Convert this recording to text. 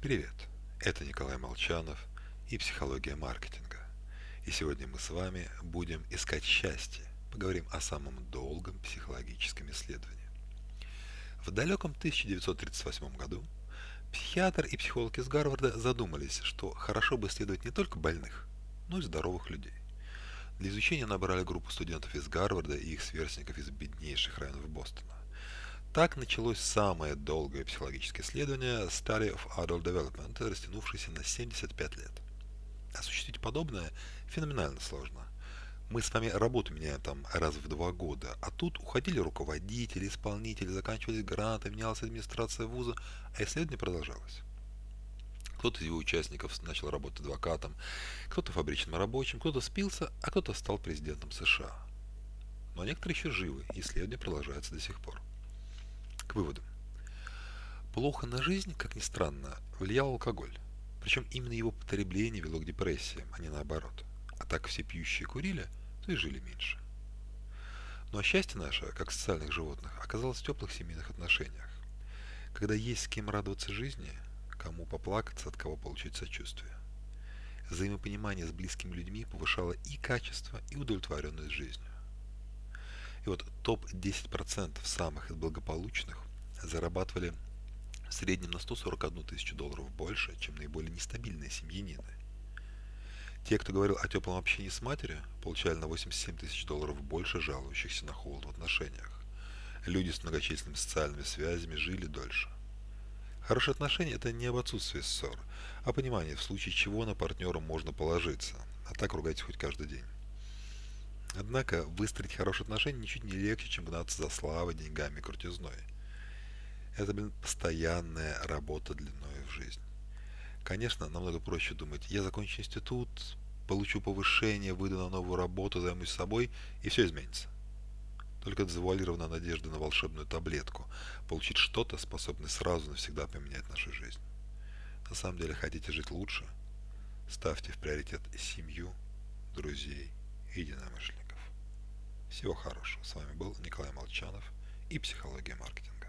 Привет, это Николай Молчанов и «Психология маркетинга». И сегодня мы с вами будем искать счастье, поговорим о самом долгом психологическом исследовании. В далеком 1938 году психиатр и психолог из Гарварда задумались, что хорошо бы исследовать не только больных, но и здоровых людей. Для изучения набрали группу студентов из Гарварда и их сверстников из беднейших районов Бостона. Так началось самое долгое психологическое исследование Study of Adult Development, растянувшееся на 75 лет. Осуществить подобное феноменально сложно. Мы с вами работу меняем там раз в два года, а тут уходили руководители, исполнители, заканчивались гранты, менялась администрация вуза, а исследование продолжалось. Кто-то из его участников начал работать адвокатом, кто-то фабричным рабочим, кто-то спился, а кто-то стал президентом США. Но некоторые еще живы, и исследование продолжается до сих пор к выводу. Плохо на жизнь, как ни странно, влиял алкоголь. Причем именно его потребление вело к депрессиям, а не наоборот. А так все пьющие курили, то и жили меньше. Ну а счастье наше, как социальных животных, оказалось в теплых семейных отношениях. Когда есть с кем радоваться жизни, кому поплакаться, от кого получить сочувствие. Взаимопонимание с близкими людьми повышало и качество, и удовлетворенность жизнью. Вот топ-10% самых благополучных зарабатывали в среднем на 141 тысячу долларов больше, чем наиболее нестабильные семьянины. Те, кто говорил о теплом общении с матерью, получали на 87 тысяч долларов больше жалующихся на холод в отношениях. Люди с многочисленными социальными связями жили дольше. Хорошие отношения – это не об отсутствии ссор, а понимание, в случае чего на партнера можно положиться, а так ругайтесь хоть каждый день. Однако выстроить хорошие отношения ничуть не легче, чем гнаться за славой, деньгами и крутизной. Это, блин, постоянная работа длиной в жизнь. Конечно, намного проще думать, я закончу институт, получу повышение, выйду на новую работу, займусь собой, и все изменится. Только завуалированная надежда на волшебную таблетку, получить что-то, способное сразу навсегда поменять нашу жизнь. На самом деле, хотите жить лучше? Ставьте в приоритет семью, друзей и единомышленников. Всего хорошего. С вами был Николай Молчанов и «Психология маркетинга».